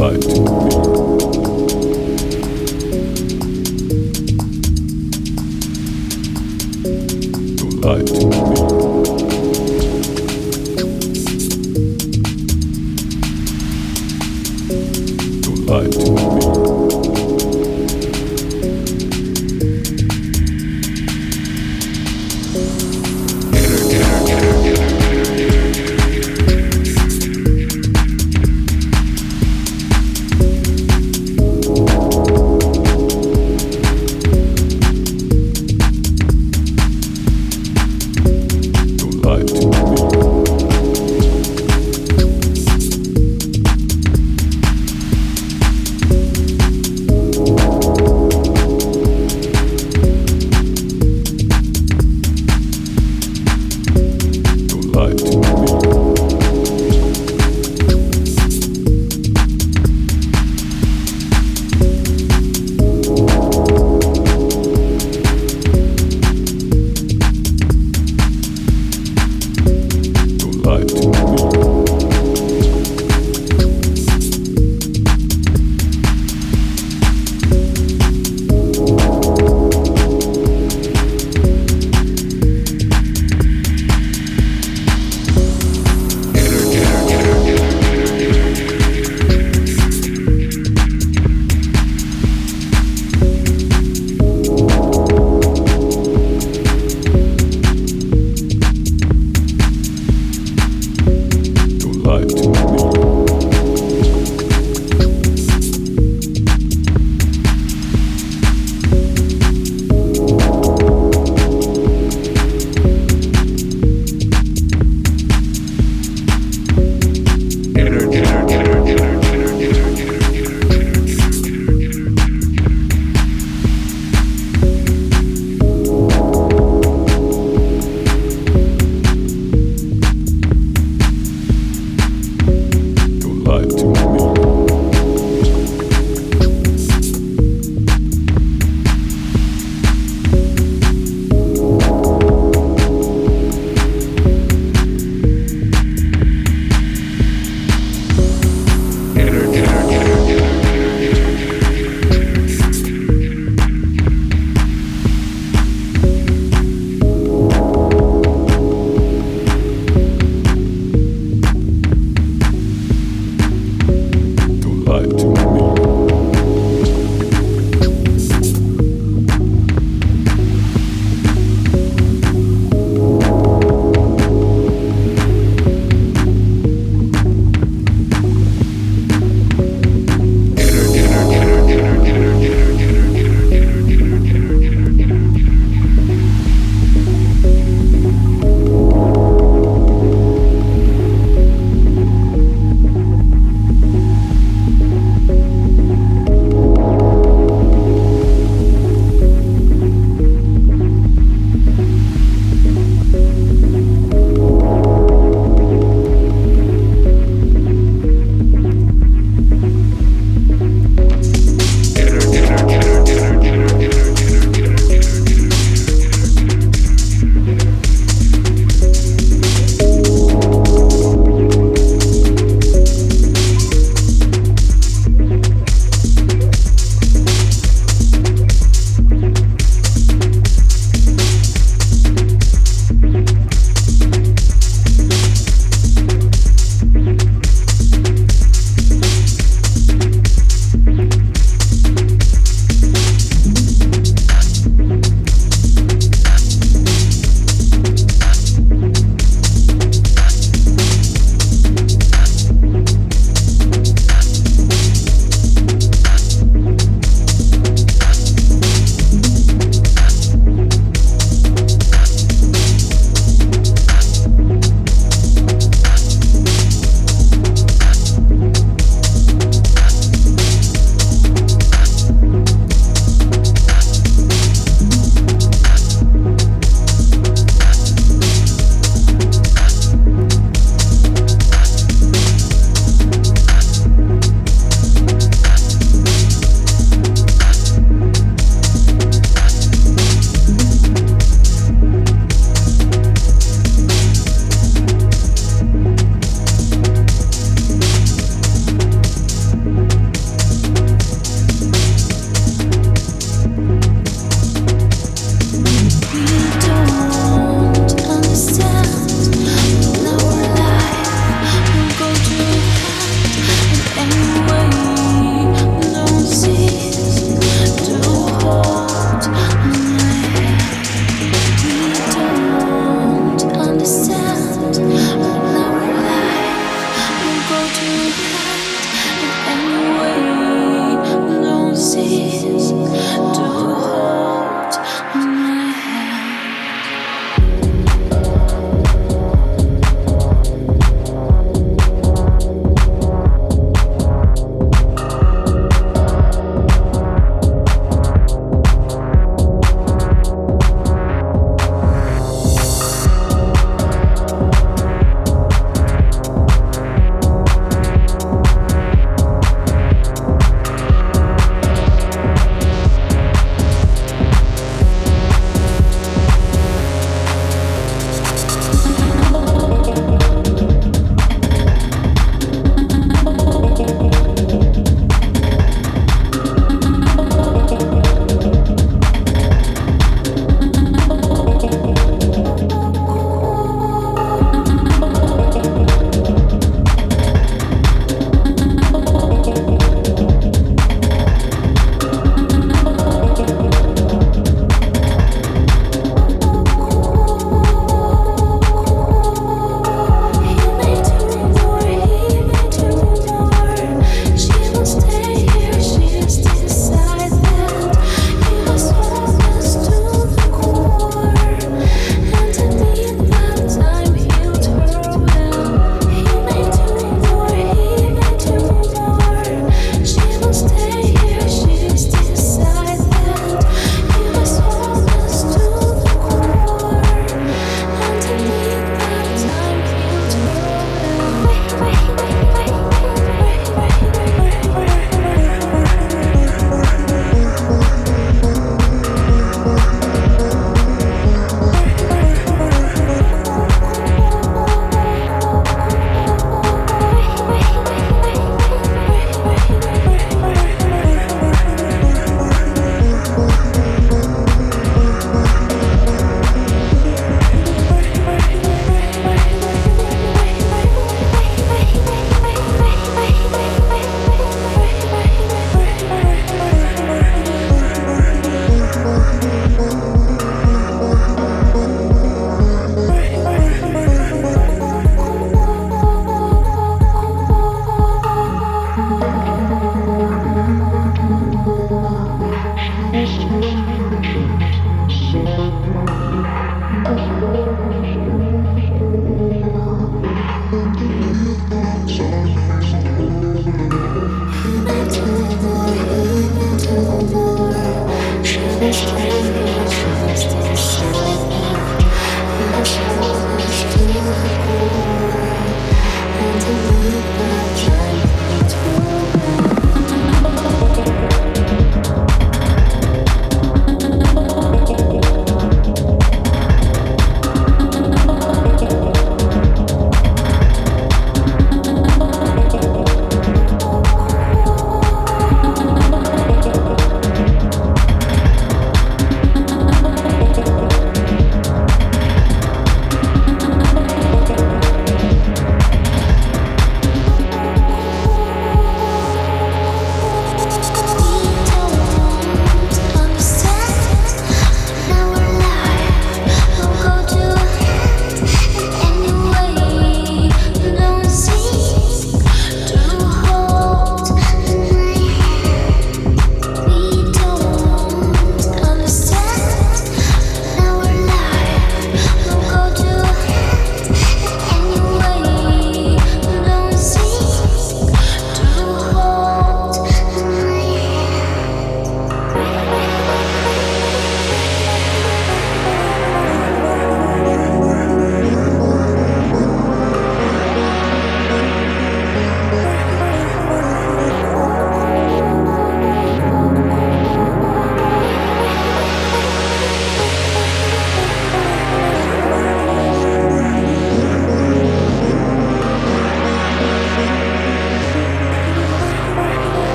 Don't lie